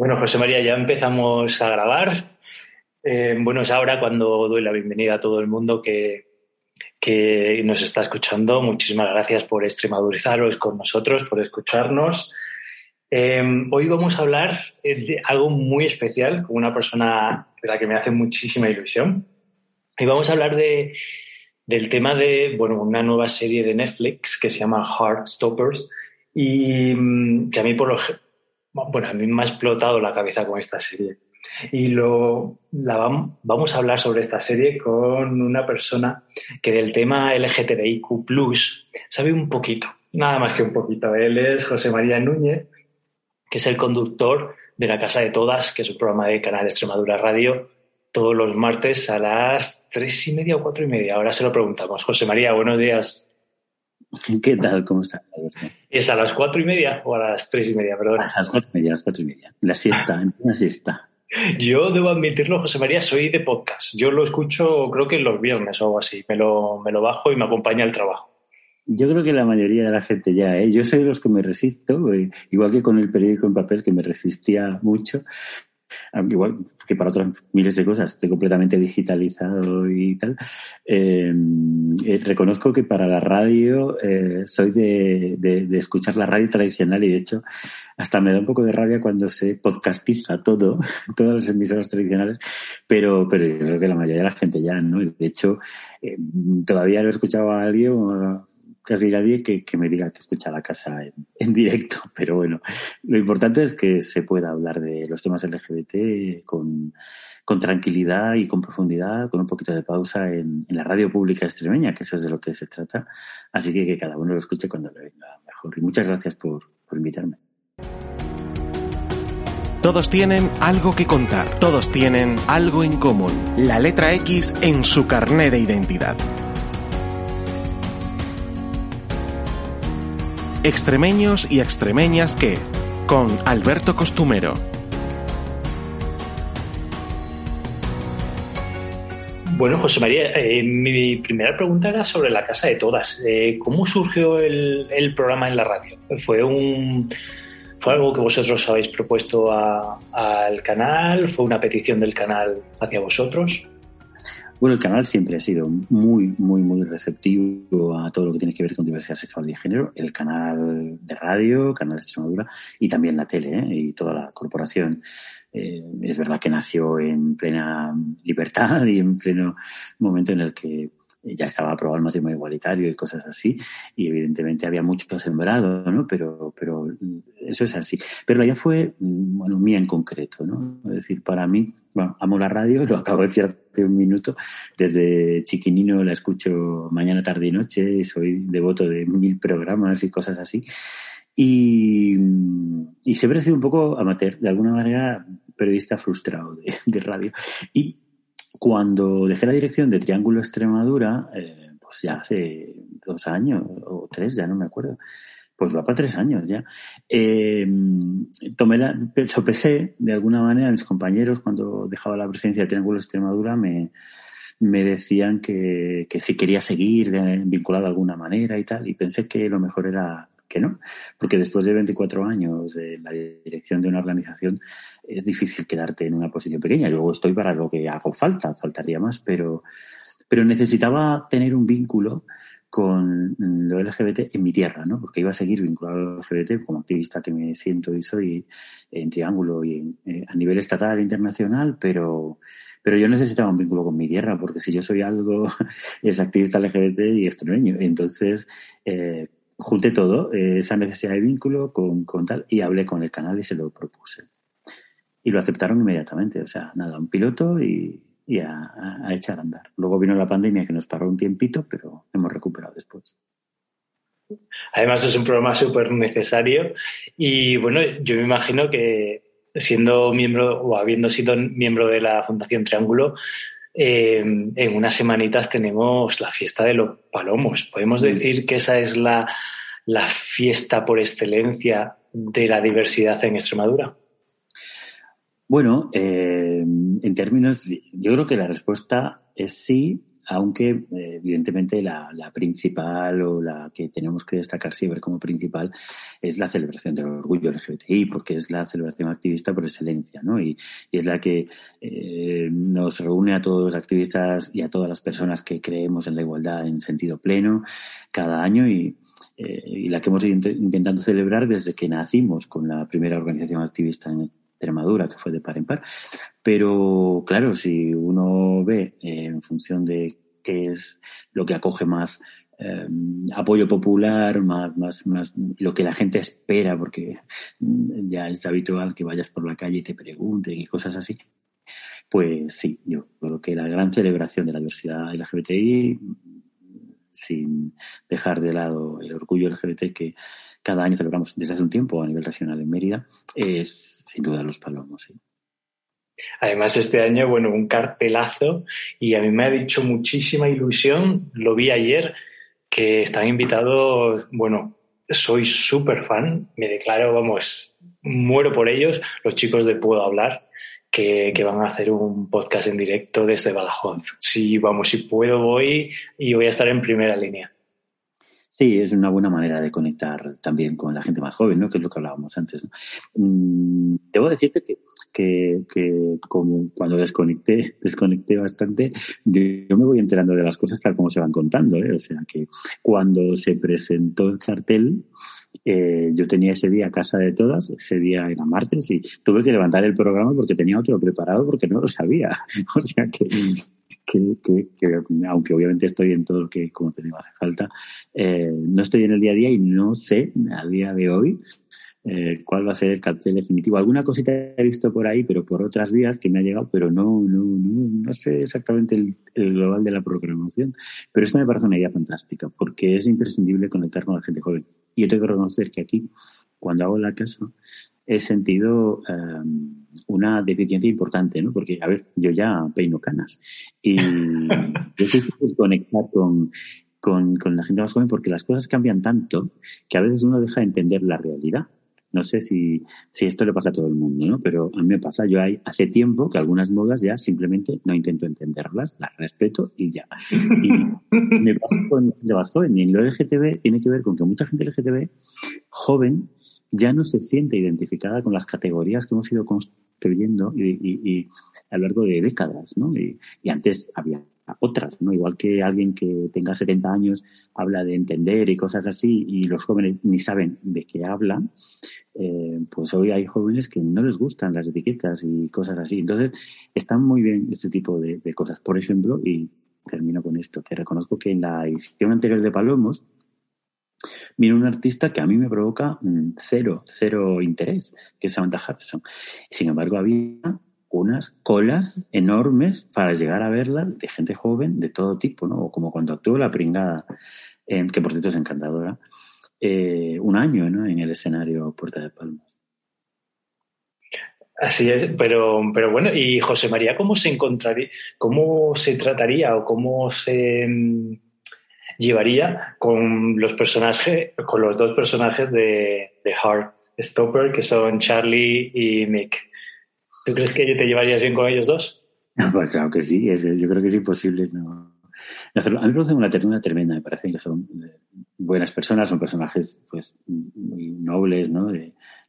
bueno, José María, ya empezamos a grabar. Eh, bueno, es ahora cuando doy la bienvenida a todo el mundo que, nos está escuchando. Muchísimas gracias por extremadurizaros con nosotros, por escucharnos. Eh, hoy vamos a hablar de algo muy especial con una persona de la que me hace muchísima ilusión. Y vamos a hablar de, del tema de bueno, una nueva serie de Netflix que se llama Heartstoppers y mm, que a mí por lo bueno, a mí me ha explotado la cabeza con esta serie. Y lo, la vamos a hablar sobre esta serie con una persona que del tema LGTBIQ sabe un poquito, nada más que un poquito. Él es José María Núñez, que es el conductor de La Casa de Todas, que es un programa de Canal de Extremadura Radio, todos los martes a las tres y media o cuatro y media. Ahora se lo preguntamos. José María, buenos días. ¿Qué tal? ¿Cómo estás? ¿Es a las cuatro y media o a las tres y media? Perdón. A las cuatro y media, a las cuatro y media. La siesta, la siesta. Yo debo admitirlo, José María, soy de podcast. Yo lo escucho creo que los viernes o algo así. Me lo, me lo bajo y me acompaña al trabajo. Yo creo que la mayoría de la gente ya, ¿eh? Yo soy de los que me resisto, eh, igual que con el periódico en papel, que me resistía mucho, igual que para otras miles de cosas estoy completamente digitalizado y tal. Eh, eh, reconozco que para la radio eh, soy de, de, escuchar la radio tradicional y de hecho hasta me da un poco de rabia cuando se podcastiza todo, todas las emisoras tradicionales, pero, pero yo creo que la mayoría de la gente ya, ¿no? De hecho, todavía no he escuchado a alguien casi nadie que, que, me diga que escucha la casa en, directo. Pero bueno, lo importante es que se pueda hablar de los temas LGBT con, con tranquilidad y con profundidad, con un poquito de pausa en, en, la radio pública extremeña, que eso es de lo que se trata. Así que que cada uno lo escuche cuando le venga mejor. Y muchas gracias por, por invitarme. Todos tienen algo que contar, todos tienen algo en común, la letra X en su carné de identidad. Extremeños y extremeñas que, con Alberto Costumero. Bueno, José María, eh, mi primera pregunta era sobre la casa de todas. Eh, ¿Cómo surgió el, programa en la radio? ¿Fue un fue algo que vosotros habéis propuesto al canal? ¿Fue una petición del canal hacia vosotros? Bueno, el canal siempre ha sido muy, muy, muy receptivo a todo lo que tiene que ver con diversidad sexual y género. El canal de radio, canal de Extremadura y también la tele ¿eh? y toda la corporación. Eh, es verdad que nació en plena libertad y en pleno momento en el que ya estaba aprobado el matrimonio igualitario y cosas así, y evidentemente había mucho sembrado, ¿no? Pero, pero eso es así. Pero ya fue, bueno, mía en concreto, ¿no? Es decir, para mí, bueno, amo la radio, lo acabo de decir hace un minuto, desde chiquinino la escucho mañana, tarde y noche, y soy devoto de mil programas y cosas así. Y, y siempre he sido un poco amateur, de alguna manera periodista frustrado de, de radio. Y cuando dejé la dirección de Triángulo Extremadura, eh, pues ya hace dos años o tres, ya no me acuerdo, pues va para tres años ya, eh, tomé la, sopesé de alguna manera a mis compañeros cuando dejaba la presidencia de Triángulo Extremadura, me, me decían que, que si quería seguir vinculado de alguna manera y tal, y pensé que lo mejor era que no, porque después de 24 años en la dirección de una organización es difícil quedarte en una posición pequeña. Luego estoy para lo que hago falta, faltaría más, pero, pero necesitaba tener un vínculo con lo LGBT en mi tierra, ¿no? Porque iba a seguir vinculado al LGBT como activista que me siento y soy en Triángulo y eh, a nivel estatal e internacional, pero, pero yo necesitaba un vínculo con mi tierra, porque si yo soy algo, es activista LGBT y extremeño. Entonces, eh, junté todo, eh, esa necesidad de vínculo con, con, tal, y hablé con el canal y se lo propuse. Y lo aceptaron inmediatamente, o sea, nada, un piloto y, y a, a, echar a andar. Luego vino la pandemia que nos paró un tiempito, pero hemos recuperado después. Además es un programa súper necesario y bueno, yo me imagino que siendo miembro o habiendo sido miembro de la Fundación Triángulo, eh, en unas semanitas tenemos la fiesta de los palomos. Podemos decir que esa es la, la fiesta por excelencia de la diversidad en Extremadura. Bueno, eh, en términos, yo creo que la respuesta es sí, aunque eh, evidentemente la, principal o la que tenemos que destacar siempre como principal es la celebración del orgullo LGBTI, porque es la celebración activista por excelencia, ¿no? Y, es la que eh, nos reúne a todos los activistas y a todas las personas que creemos en la igualdad en sentido pleno cada año y, eh, y la que hemos ido intentando celebrar desde que nacimos con la primera organización activista en Extremadura, que fue de par en par. Pero claro, si uno ve eh, en función de qué es lo que acoge más eh, apoyo popular, más, más, más lo que la gente espera, porque mm, ya es habitual que vayas por la calle y te pregunten y cosas así. Pues sí, yo creo que la gran celebración de la diversidad LGBTI, sin dejar de lado el orgullo LGBT que cada año celebramos desde hace un tiempo a nivel regional en Mérida, es sin duda los palomos. Además, este año, bueno, un cartelazo y a mí me ha dicho muchísima ilusión, lo vi ayer, que están invitados, bueno, soy súper fan, me declaro, vamos, muero por ellos, los chicos de Puedo Hablar, que, que, van a hacer un podcast en directo desde Badajoz. Sí, vamos, si puedo voy y voy a estar en primera línea. Sí, es una buena manera de conectar también con la gente más joven, ¿no? Que es lo que hablábamos antes. Mm, debo decirte que, que, como cuando desconecté, desconecté bastante, yo me voy enterando de las cosas tal como se van contando, ¿eh? O sea que cuando se presentó el cartel, eh, yo tenía ese día casa de todas, ese día era martes y tuve que levantar el programa porque tenía otro preparado porque no lo sabía. O sea que que, aunque obviamente estoy en todo lo que como te hace falta, eh, no estoy en el día a día y no sé a día de hoy eh, cuál va a ser el cartel definitivo. Alguna cosita he visto por ahí, pero por otras vías que me ha llegado, pero no, no, no, no sé exactamente el, el, global de la programación. Pero esto me parece una idea fantástica, porque es imprescindible conectar con la gente joven. Y yo tengo que reconocer que aquí, cuando hago la casa, he sentido um, una deficiencia importante, ¿no? Porque, a ver, yo ya peino canas y yo que conectar con, con, con, la gente más joven porque las cosas cambian tanto que a veces uno deja de entender la realidad. No sé si, si esto le pasa a todo el mundo, ¿no? Pero a mí me pasa. Yo hay, hace tiempo que algunas modas ya simplemente no intento entenderlas, las respeto y ya. Y me pasa con gente más joven. Y en lo LGTB tiene que ver con que mucha gente LGTB joven ya no se siente identificada con las categorías que hemos ido construyendo y, y, y a lo largo de décadas, ¿no? Y, y, antes había otras, ¿no? Igual que alguien que tenga 70 años habla de entender y cosas así y los jóvenes ni saben de qué hablan, eh, pues hoy hay jóvenes que no les gustan las etiquetas y cosas así. Entonces, están muy bien este tipo de, cosas. Por ejemplo, y termino con esto, que reconozco que en la edición anterior de Palomos, Viene un artista que a mí me provoca mm, cero, cero interés, que es Samantha Hudson. Sin embargo, había unas colas enormes para llegar a verla de gente joven de todo tipo, ¿no? Como cuando actuó La Pringada, que por cierto es encantadora, eh, un año, ¿no? En el escenario Puerta de Palmas. Así es, pero, pero bueno, y José María, ¿cómo se encontraría, cómo se trataría o cómo se mm, llevaría con los personajes, con los dos personajes de, de Stopper, que son Charlie y Mick. ¿Tú crees que te llevarías bien con ellos dos? Pues claro que sí, yo creo que es imposible. No. A mí me parece una ternura tremenda, me parece que son eh, buenas personas, son personajes pues muy nobles, ¿no?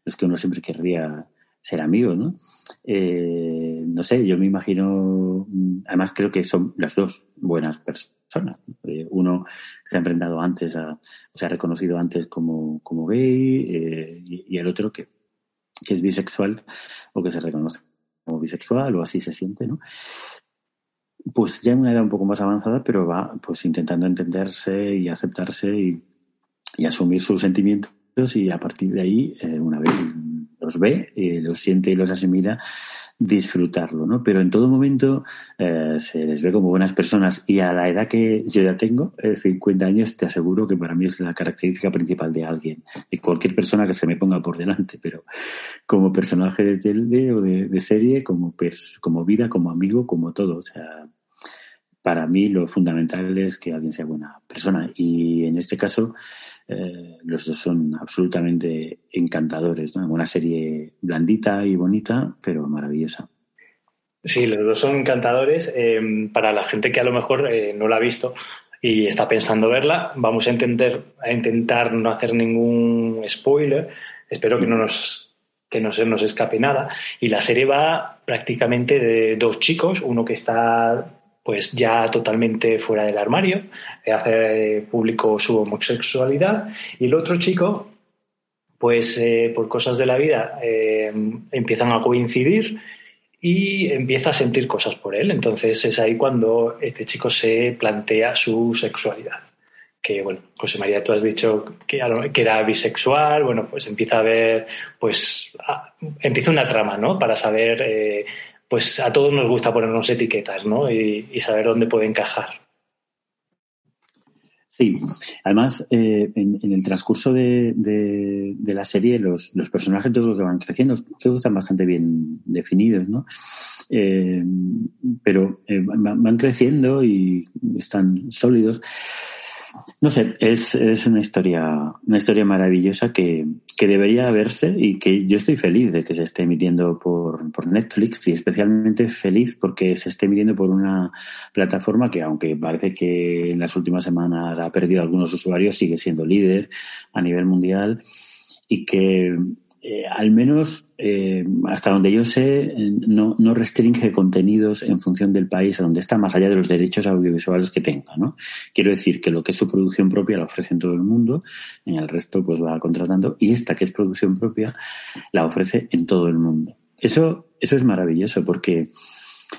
Los que uno siempre querría ser amigo, ¿no? Eh, no sé, yo me imagino, además creo que son las dos buenas personas. Eh, uno se ha enfrentado antes a, se ha reconocido antes como, como gay eh, y, el otro que, que es bisexual o que se reconoce como bisexual o así se siente, ¿no? Pues ya en una edad un poco más avanzada, pero va pues intentando entenderse y aceptarse y, y asumir sus sentimientos y a partir de ahí, eh, una vez los ve, los siente y los asimila, disfrutarlo, ¿no? Pero en todo momento eh, se les ve como buenas personas. Y a la edad que yo ya tengo, 50 años, te aseguro que para mí es la característica principal de alguien, de cualquier persona que se me ponga por delante, pero como personaje de tele o de, serie, como, como vida, como amigo, como todo, o sea, para mí lo fundamental es que alguien sea buena persona. Y en este caso eh, los dos son absolutamente encantadores, ¿no? Una serie blandita y bonita, pero maravillosa. Sí, los dos son encantadores. Eh, para la gente que a lo mejor eh, no la ha visto y está pensando verla, vamos a intentar, a intentar no hacer ningún spoiler. Espero que no nos que no se nos escape nada. Y la serie va prácticamente de dos chicos, uno que está pues ya totalmente fuera del armario, hace público su homosexualidad y el otro chico, pues eh, por cosas de la vida eh, empiezan a coincidir y empieza a sentir cosas por él. Entonces es ahí cuando este chico se plantea su sexualidad. Que bueno, José María, tú has dicho que, era bisexual, bueno, pues empieza a ver, pues empieza una trama, ¿no? Para saber eh, pues a todos nos gusta ponernos etiquetas, ¿no? Y, saber dónde puede encajar. Sí, además, eh, en, el transcurso de, la serie, los, personajes todos los que van creciendo, todos están bastante bien definidos, ¿no? Eh, pero eh, van creciendo y están sólidos. No sé, es, es una historia, una historia maravillosa que, que, debería verse y que yo estoy feliz de que se esté emitiendo por, por Netflix y especialmente feliz porque se esté emitiendo por una plataforma que aunque parece que en las últimas semanas ha perdido algunos usuarios, sigue siendo líder a nivel mundial y que eh, al menos eh, hasta donde yo sé, no, restringe contenidos en función del país a donde está, más allá de los derechos audiovisuales que tenga. ¿no? Quiero decir que lo que es su producción propia la ofrece en todo el mundo, en el resto pues va contratando, y esta que es producción propia la ofrece en todo el mundo. Eso, eso es maravilloso porque,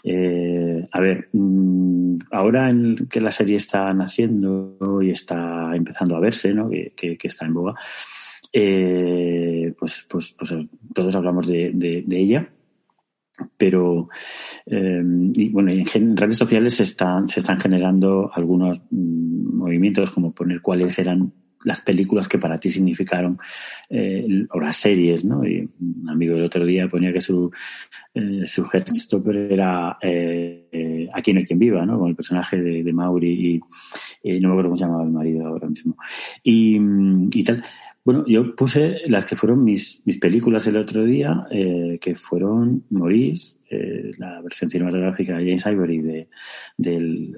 eh, a ver, mm, ahora en que la serie está naciendo y está empezando a verse, ¿no? que, que está en boga, eh, pues, pues, pues todos hablamos de, de, ella. Pero, eh, y bueno, en, redes sociales se están, se están generando algunos mm, movimientos como poner cuáles eran las películas que para ti significaron eh, o las series, ¿no? Y un amigo el otro día ponía que su eh, su headstopper era eh, eh, Aquí no hay quien viva, ¿no? Con el personaje de, de Mauri y, no me acuerdo cómo se llamaba el marido ahora mismo. Y, y tal. Bueno, yo puse las que fueron mis, mis películas el otro día, eh, que fueron Maurice, eh, la versión cinematográfica de James Ivory de, del,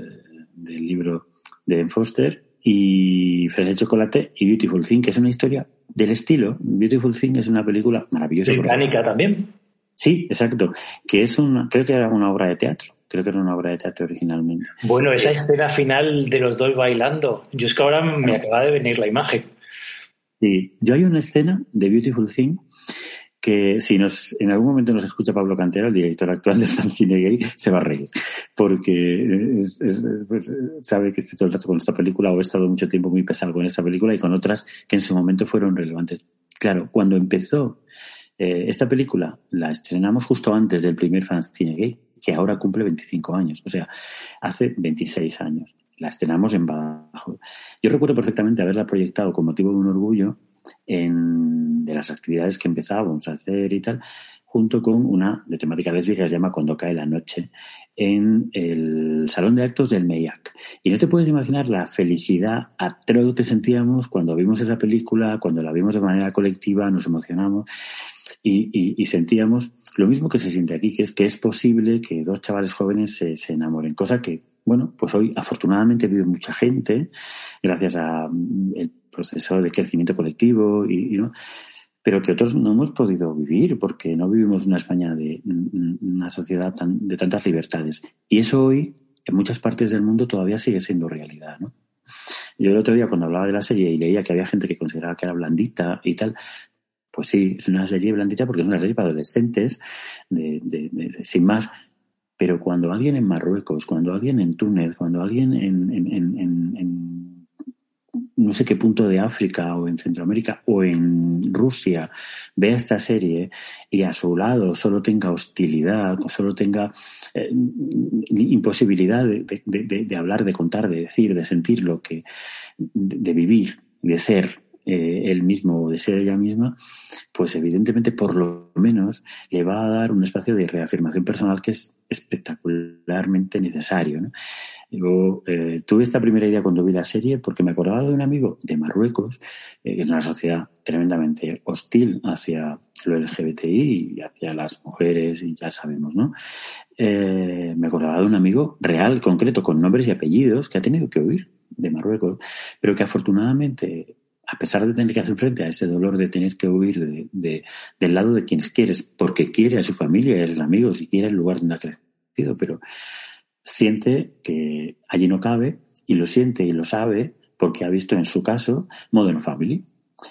del libro de Ben Foster, y Fresa de Chocolate y Beautiful Thing, que es una historia del estilo. Beautiful Thing es una película maravillosa. Británica también. Sí, exacto. Que es una, creo que era una obra de teatro. Creo que era una obra de teatro originalmente. Bueno, esa escena final de los dos bailando. Yo es que ahora me acaba de venir la imagen. Sí, yo hay una escena de Beautiful Thing que si nos, en algún momento nos escucha Pablo Cantero, el director actual del Cine Gay, se va a reír. Porque pues, sabe que estoy todo el rato con esta película o he estado mucho tiempo muy pesado con esta película y con otras que en su momento fueron relevantes. Claro, cuando empezó eh, esta película, la estrenamos justo antes del primer Cine Gay, que ahora cumple 25 años. O sea, hace 26 años la estrenamos en Badajoz. Yo recuerdo perfectamente haberla proyectado con motivo de un orgullo en, de las actividades que empezábamos a hacer y tal, junto con una de temática lésbica que se llama Cuando cae la noche, en el salón de actos del MEIAC. Y no te puedes imaginar la felicidad atroz que sentíamos cuando vimos esa película, cuando la vimos de manera colectiva, nos emocionamos y, y sentíamos lo mismo que se siente aquí, que es que es posible que dos chavales jóvenes se, se enamoren, cosa que bueno, pues hoy afortunadamente vive mucha gente gracias al mm, proceso de crecimiento colectivo y, ¿no? pero que otros no hemos podido vivir porque no vivimos una España de una sociedad tan, de tantas libertades. Y eso hoy en muchas partes del mundo todavía sigue siendo realidad, ¿no? Yo el otro día cuando hablaba de la serie y leía que había gente que consideraba que era blandita y tal, pues sí, es una serie blandita porque es una serie para adolescentes, de, sin más, pero cuando alguien en Marruecos, cuando alguien en Túnez, cuando alguien en, no sé qué punto de África o en Centroamérica o en Rusia vea esta serie y a su lado solo tenga hostilidad o solo tenga eh, imposibilidad de, hablar, de contar, de decir, de sentir lo que, de, vivir, de ser eh, él mismo o de ser ella misma, pues evidentemente por lo menos le va a dar un espacio de reafirmación personal que es espectacularmente necesario. ¿no? Yo eh, tuve esta primera idea cuando vi la serie porque me acordaba de un amigo de Marruecos, eh, que es una sociedad tremendamente hostil hacia lo LGBTI y hacia las mujeres, y ya sabemos, ¿no? Eh, me acordaba de un amigo real, concreto, con nombres y apellidos, que ha tenido que huir de Marruecos, pero que afortunadamente a pesar de tener que hacer frente a ese dolor de tener que huir de, del lado de quienes quieres, porque quiere a su familia a sus amigos y quiere el lugar donde ha crecido, pero siente que allí no cabe y lo siente y lo sabe porque ha visto en su caso Modern Family.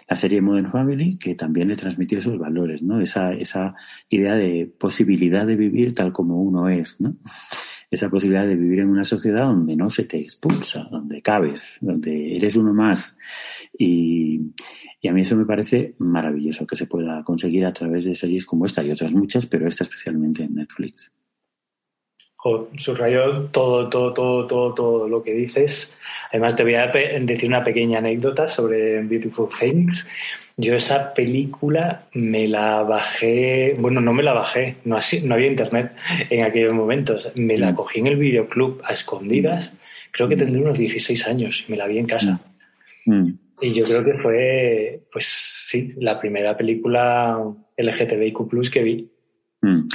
La serie Modern Family que también le transmitió esos valores, ¿no? Esa, esa idea de posibilidad de vivir tal como uno es, ¿no? Esa posibilidad de vivir en una sociedad donde no se te expulsa, donde cabes, donde eres uno más. Y, a mí eso me parece maravilloso que se pueda conseguir a través de series como esta y otras muchas, pero esta especialmente en Netflix subrayo todo, todo, todo, todo, todo lo que dices. Además, te voy a decir una pequeña anécdota sobre Beautiful Things. Yo esa película me la bajé, bueno, no me la bajé, no, así, no había internet en aquellos momentos. Me la mm. cogí en el videoclub a escondidas. Creo que tendré unos 16 años y me la vi en casa. Mm. Mm. Y yo creo que fue, pues sí, la primera película LGTBIQ que vi. Mm,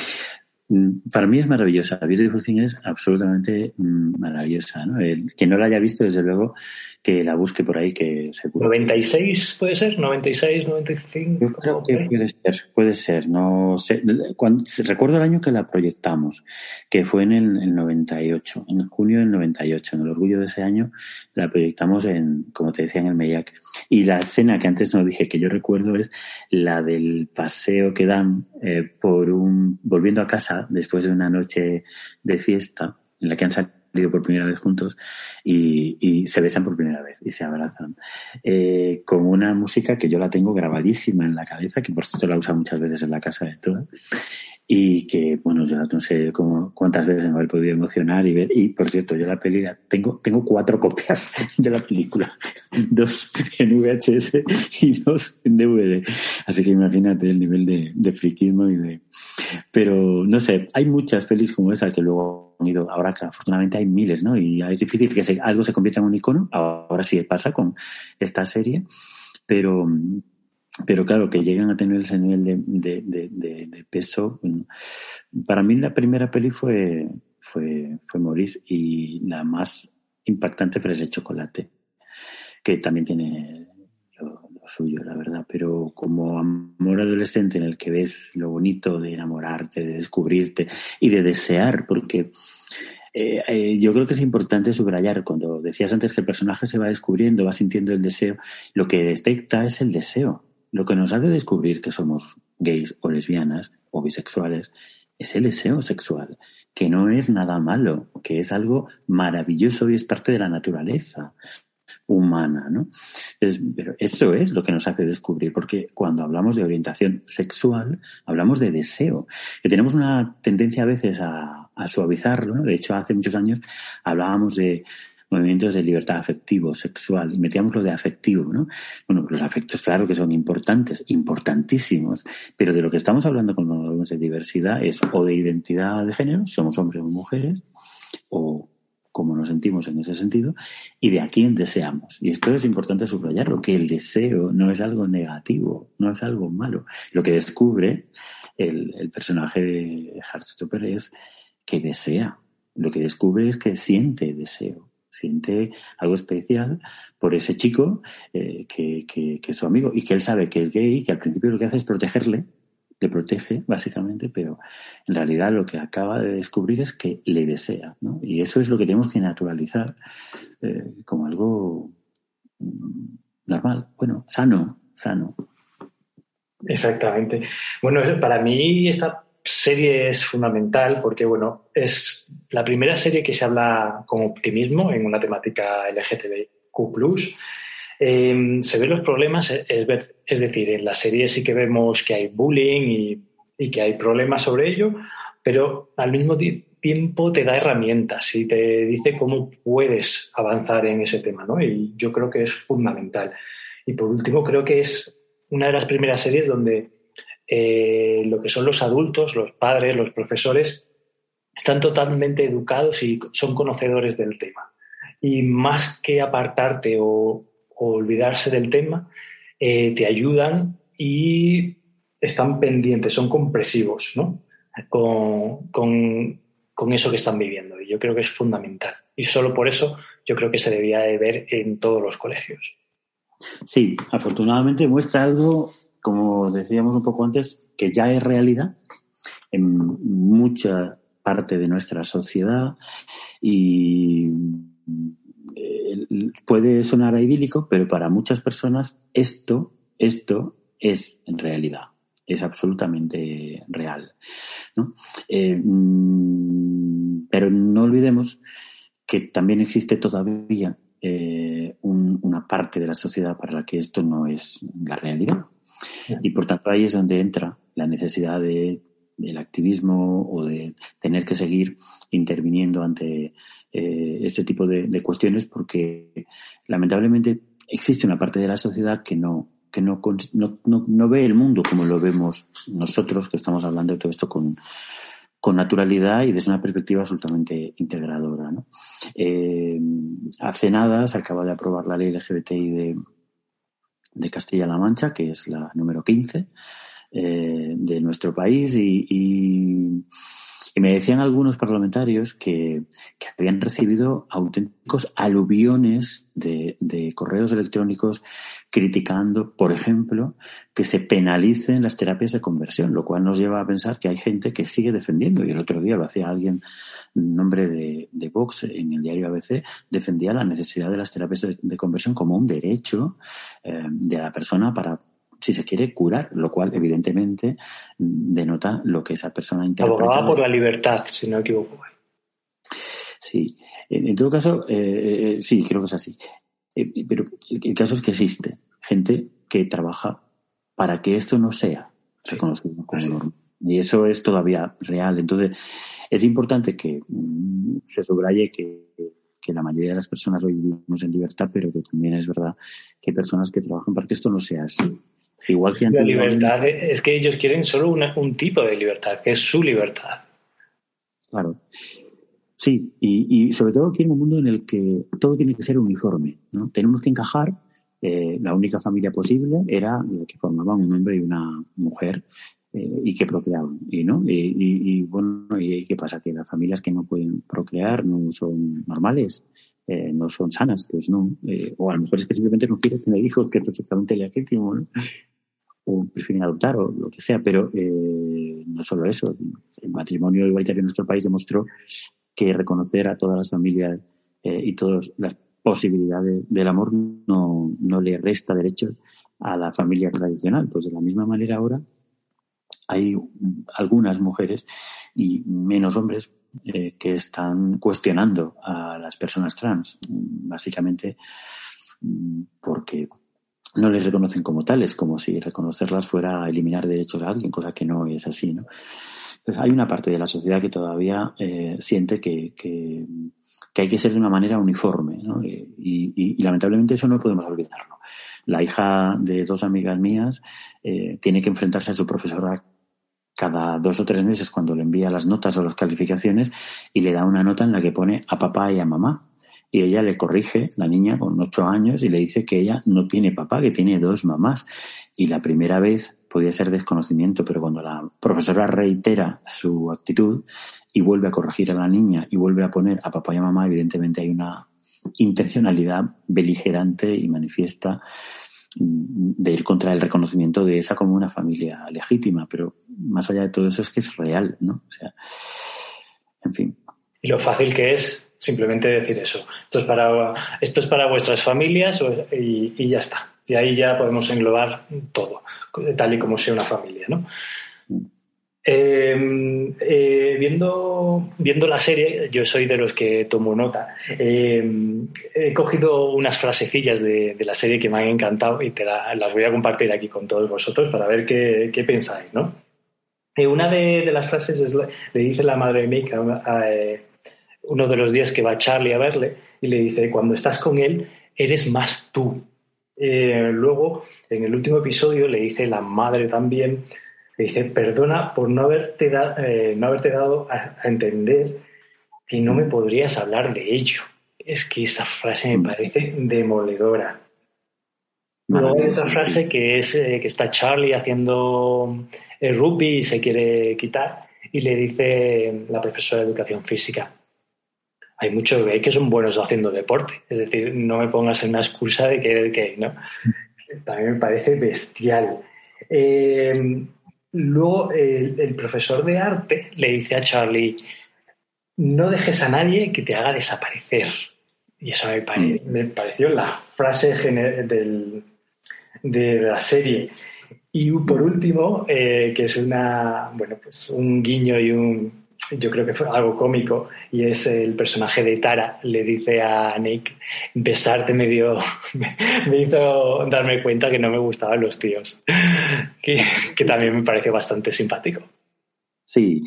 para mí es maravillosa. Beautiful Thing es absolutamente mm, maravillosa. ¿no? El, quien no la haya visto, desde luego, que la busque por ahí, que se 96 puede ser, 96, 95. Yo creo que puede ser, puede ser. No sé. Cuando, recuerdo el año que la proyectamos, que fue en el, el, 98, en junio del 98. En el orgullo de ese año la proyectamos en, como te decía, en el Meyac. Y la escena que antes no dije que yo recuerdo es la del paseo que dan eh, por un, volviendo a casa después de una noche de fiesta en la que han salido por primera vez juntos y, y se besan por primera vez y se abrazan. Eh, con una música que yo la tengo grabadísima en la cabeza, que por cierto la usa muchas veces en la casa de todas y que, bueno, yo no sé cómo, cuántas veces me he podido emocionar y ver. Y, por cierto, yo la película, tengo, tengo cuatro copias de la película, dos en VHS y dos en DVD. Así que imagínate el nivel de, de friquismo y de... Pero, no sé, hay muchas pelis como esa que luego han ido, ahora que afortunadamente hay miles, ¿no? Y es difícil que algo se convierta en un icono, ahora sí pasa con esta serie, pero pero claro, que llegan a tener ese nivel de, de, de, peso. para mí la primera peli fue, fue, fue Maurice y la más impactante fue el chocolate, que también tiene lo, suyo, la verdad, pero como amor adolescente en el que ves lo bonito de enamorarte, de descubrirte y de desear, porque eh, eh, yo creo que es importante subrayar, cuando decías antes que el personaje se va descubriendo, va sintiendo el deseo, lo que detecta es el deseo lo que nos hace descubrir que somos gays o lesbianas o bisexuales es el deseo sexual, que no es nada malo, que es algo maravilloso y es parte de la naturaleza humana, ¿no? pero eso es lo que nos hace descubrir, porque cuando hablamos de orientación sexual, hablamos de deseo, que tenemos una tendencia a veces a, suavizarlo. De hecho, hace muchos años hablábamos de movimientos de libertad afectivo, sexual, y metíamos lo de afectivo, ¿no? Bueno, los afectos, claro que son importantes, importantísimos, pero de lo que estamos hablando cuando hablamos de diversidad es o de identidad de género, somos hombres o mujeres, o cómo nos sentimos en ese sentido, y de a quién deseamos. Y esto es importante subrayarlo, que el deseo no es algo negativo, no es algo malo. Lo que descubre el, personaje de Heartstopper es que desea. Lo que descubre es que siente deseo siente algo especial por ese chico eh, que, que, es su amigo y que él sabe que es gay, que al principio lo que hace es protegerle, le protege básicamente, pero en realidad lo que acaba de descubrir es que le desea, ¿no? Y eso es lo que tenemos que naturalizar eh, como algo mm, normal, bueno, sano, sano. Exactamente. Bueno, para mí esta serie es fundamental porque, bueno, es la primera serie que se habla con optimismo en una temática LGTBQ+. em, se ven los problemas, es, decir, en la serie sí que vemos que hay bullying y, que hay problemas sobre ello, pero al mismo tiempo te da herramientas y te dice cómo puedes avanzar en ese tema, ¿no? Y yo creo que es fundamental. Y por último, creo que es una de las primeras series donde eh, lo que son los adultos, los padres, los profesores, están totalmente educados y son conocedores del tema. Y más que apartarte o, olvidarse del tema, eh, te ayudan y están pendientes, son compresivos ¿no? con, con, eso que están viviendo. Y yo creo que es fundamental. Y solo por eso yo creo que se debía de ver en todos los colegios. Sí, afortunadamente muestra algo, como decíamos un poco antes, que ya es realidad en mucha parte de nuestra sociedad y eh, puede sonar idílico, pero para muchas personas esto, esto es en realidad, es absolutamente real. Eh, mm, pero no olvidemos que también existe todavía eh, una parte de la sociedad para la que esto no es la realidad. Y por tanto ahí es donde entra la necesidad de del activismo o de tener que seguir interviniendo ante eh, este tipo de, cuestiones porque lamentablemente existe una parte de la sociedad que no que no, no, ve el mundo como lo vemos nosotros que estamos hablando de todo esto con, con naturalidad y desde una perspectiva absolutamente integradora. Eh, hace nada se acaba de aprobar la ley LGBTI de, de Castilla-La Mancha, que es la número 15, eh, de nuestro país y, y, me decían algunos parlamentarios que, que habían recibido auténticos aluviones de, de, correos electrónicos criticando, por ejemplo, que se penalicen las terapias de conversión, lo cual nos lleva a pensar que hay gente que sigue defendiendo, y el otro día lo hacía alguien, en nombre de, de Vox, en el diario ABC, defendía la necesidad de las terapias de, de conversión como un derecho eh, de la persona para si se quiere curar, lo cual evidentemente denota lo que esa persona interpreta. Abogaba por la libertad, si no me equivoco. Sí, en, todo caso, eh, eh, eh, sí, creo que es así. pero el, caso es que existe gente que trabaja para que esto no sea reconocido como norma. Y eso es todavía real. Entonces, es importante que mm, se subraye que, que la mayoría de las personas hoy vivimos en libertad, pero que también es verdad que hay personas que trabajan para que esto no sea así. Igual que la libertad es que ellos quieren solo un tipo de libertad, que es su libertad. Claro. Sí, y, sobre todo quieren un mundo en el que todo tiene que ser uniforme. ¿no? Tenemos que encajar. Eh, la única familia posible era la que formaban un hombre y una mujer eh, y que procreaban. Y, ¿no? Y, bueno, ¿y qué pasa? Que las familias que no pueden procrear no son normales. Eh, no son sanas, pues no. o a lo mejor es que simplemente no quieren tener hijos, que es perfectamente legítimo, ¿no? O prefieren adoptar o lo que sea, pero eh, no solo eso. El matrimonio igualitario en nuestro país demostró que reconocer a todas las familias eh, y todas las posibilidades del amor no, no le resta derechos a la familia tradicional. Pues de la misma manera ahora hay algunas mujeres y menos hombres eh, que están cuestionando a las personas trans, básicamente mm, porque no les reconocen como tales, como si reconocerlas fuera eliminar derechos a alguien, cosa que no es así, ¿no? Entonces hay una parte de la sociedad que todavía eh, siente que, que, hay que ser de una manera uniforme, ¿no? Y, lamentablemente eso no podemos olvidarlo. La hija de dos amigas mías eh, tiene que enfrentarse a su profesora cada dos o tres meses cuando le envía las notas o las calificaciones y le da una nota en la que pone a papá y a mamá y ella le corrige, la niña con ocho años, y le dice que ella no tiene papá, que tiene dos mamás. Y la primera vez podía ser desconocimiento, pero cuando la profesora reitera su actitud y vuelve a corregir a la niña y vuelve a poner a papá y a mamá, evidentemente hay una intencionalidad beligerante y manifiesta de ir contra el reconocimiento de esa como una familia legítima, pero más allá de todo eso es que es real, ¿no? O sea, en fin. Y lo fácil que es Simplemente decir eso. Esto es para, esto es para vuestras familias y, ya está. Y ahí ya podemos englobar todo, tal y como sea una familia, ¿no? Em, eh, viendo, viendo la serie, yo soy de los que tomo nota. Em, he cogido unas frasecillas de, la serie que me han encantado y te las voy a compartir aquí con todos vosotros para ver qué, pensáis, ¿no? Eh, una de, las frases es, le dice la madre de Mick a, eh, uno de los días que va Charlie a verle y le dice, cuando estás con él, eres más tú. luego, en el último episodio, le dice la madre también dice, perdona por no haberte, eh, no haberte dado a, entender que no me podrías hablar de ello. Es que esa frase me parece demoledora. Luego hay otra frase que es eh, que está Charlie haciendo el rugby y se quiere quitar y le dice la profesora de educación física, hay muchos gays que son buenos haciendo deporte, es decir, no me pongas en una excusa de que eres gay, ¿no? También me parece bestial. Eh, Luego el, profesor de arte le dice a Charlie, no dejes a nadie que te haga desaparecer. Y eso me, mm. pareció la frase del, de la serie. Y por último, eh, que es una, bueno, pues un guiño y un, yo creo que fue algo cómico, y es el personaje de Tara, le dice a Nick, besarte me dio, me hizo darme cuenta que no me gustaban los tíos, que, también me parece bastante simpático. Sí.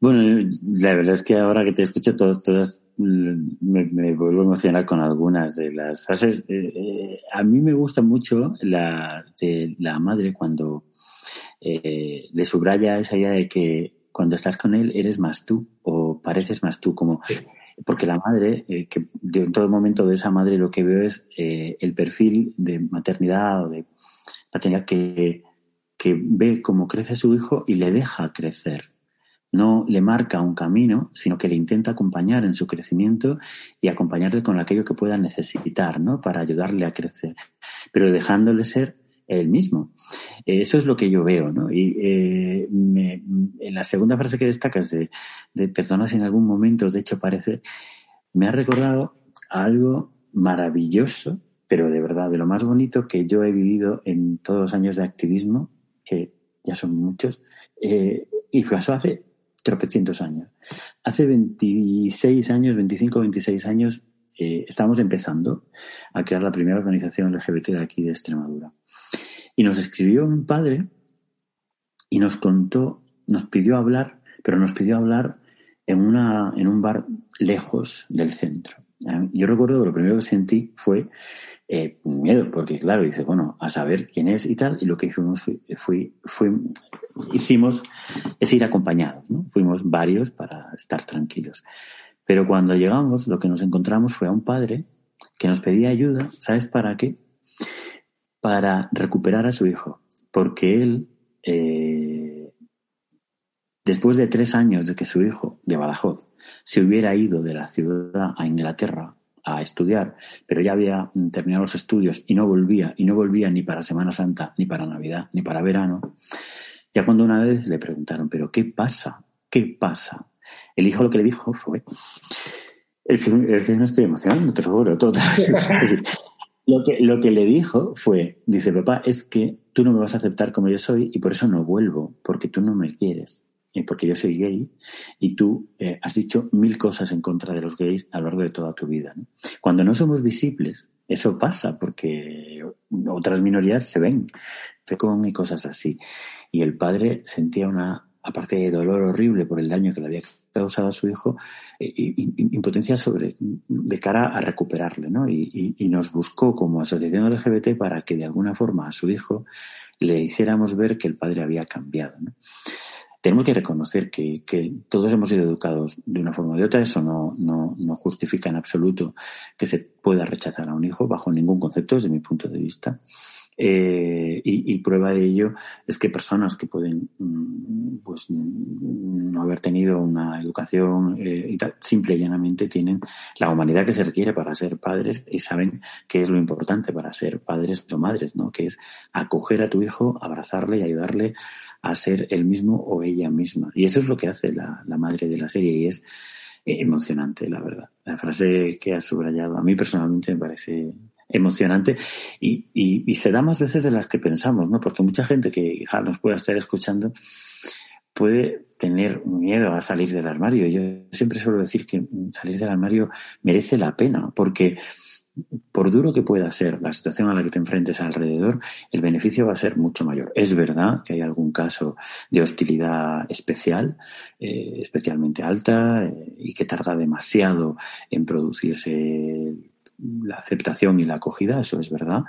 Bueno, la verdad es que ahora que te escucho todas, me, vuelvo a emocionar con algunas de las frases. Eh, eh, a mí me gusta mucho la de la madre cuando eh, le subraya esa idea de que cuando estás con él eres más tú o pareces más tú, como porque la madre, eh, que en todo momento de esa madre lo que veo es eh, el perfil de maternidad o de paternidad que, que ve cómo crece su hijo y le deja crecer. No le marca un camino, sino que le intenta acompañar en su crecimiento y acompañarle con aquello que pueda necesitar, ¿no? Para ayudarle a crecer. Pero dejándole ser él mismo. Eso es lo que yo veo, ¿no? Y eh, en la segunda frase que destacas de, de personas en algún momento, de hecho parece, me ha recordado algo maravilloso, pero de verdad, de lo más bonito que yo he vivido en todos los años de activismo, que ya son muchos, eh, y pasó hace tropecientos años. Hace 26 años, 25, 26 años, eh, estábamos empezando a crear la primera organización LGBT de aquí de Extremadura. Y nos escribió un padre y nos contó, nos pidió hablar, pero nos pidió hablar en, una, en un bar lejos del centro. Yo recuerdo que lo primero que sentí fue eh, miedo, porque claro, dice, bueno, a saber quién es y tal, y lo que hicimos fue, fue, hicimos es ir acompañados, ¿no? Fuimos varios para estar tranquilos. Pero cuando llegamos, lo que nos encontramos fue a un padre que nos pedía ayuda, ¿sabes para qué? Para recuperar a su hijo, porque él, eh, después de tres años de que su hijo, de Badajoz, se hubiera ido de la ciudad a Inglaterra a estudiar, pero ya había terminado los estudios y no volvía, y no volvía ni para Semana Santa, ni para Navidad, ni para verano, ya cuando una vez le preguntaron, pero ¿qué pasa? ¿Qué pasa? El hijo lo que le dijo fue, es que, no estoy emocionando, te lo juro, todo. Lo que, lo que le dijo fue, dice, papá, es que tú no me vas a aceptar como yo soy y por eso no vuelvo, porque tú no me quieres, y porque yo soy gay y tú eh, has dicho mil cosas en contra de los gays a lo largo de toda tu vida. Cuando no somos visibles, eso pasa porque otras minorías se ven, fecón y cosas así. Y el padre sentía una, aparte de dolor horrible por el daño que le había causado a su hijo, eh, impotencia sobre, de cara a recuperarle, ¿no? Y, nos buscó como asociación LGBT para que de alguna forma a su hijo le hiciéramos ver que el padre había cambiado, Tenemos que reconocer que, todos hemos sido educados de una forma de otra. Eso no, no, no justifica en absoluto que se pueda rechazar a un hijo bajo ningún concepto, desde mi punto de vista. Eh, y, prueba de ello es que personas que pueden mm, pues no haber tenido una educación eh, y tal, simple y llanamente tienen la humanidad que se requiere para ser padres y saben qué es lo importante para ser padres o madres, ¿no? Que es acoger a tu hijo, abrazarle y ayudarle a ser él mismo o ella misma. Y eso es lo que hace la, la madre de la serie y es eh, emocionante, la verdad. La frase que has subrayado a mí personalmente me parece emocionante y, y, se da más veces de las que pensamos, ¿no? Porque mucha gente que nos pueda estar escuchando puede tener miedo a salir del armario. Yo siempre suelo decir que salir del armario merece la pena, porque por duro que pueda ser la situación a la que te enfrentes alrededor, el beneficio va a ser mucho mayor. Es verdad que hay algún caso de hostilidad especial, eh, especialmente alta, eh, y que tarda demasiado en producirse la aceptación y la acogida, eso es verdad,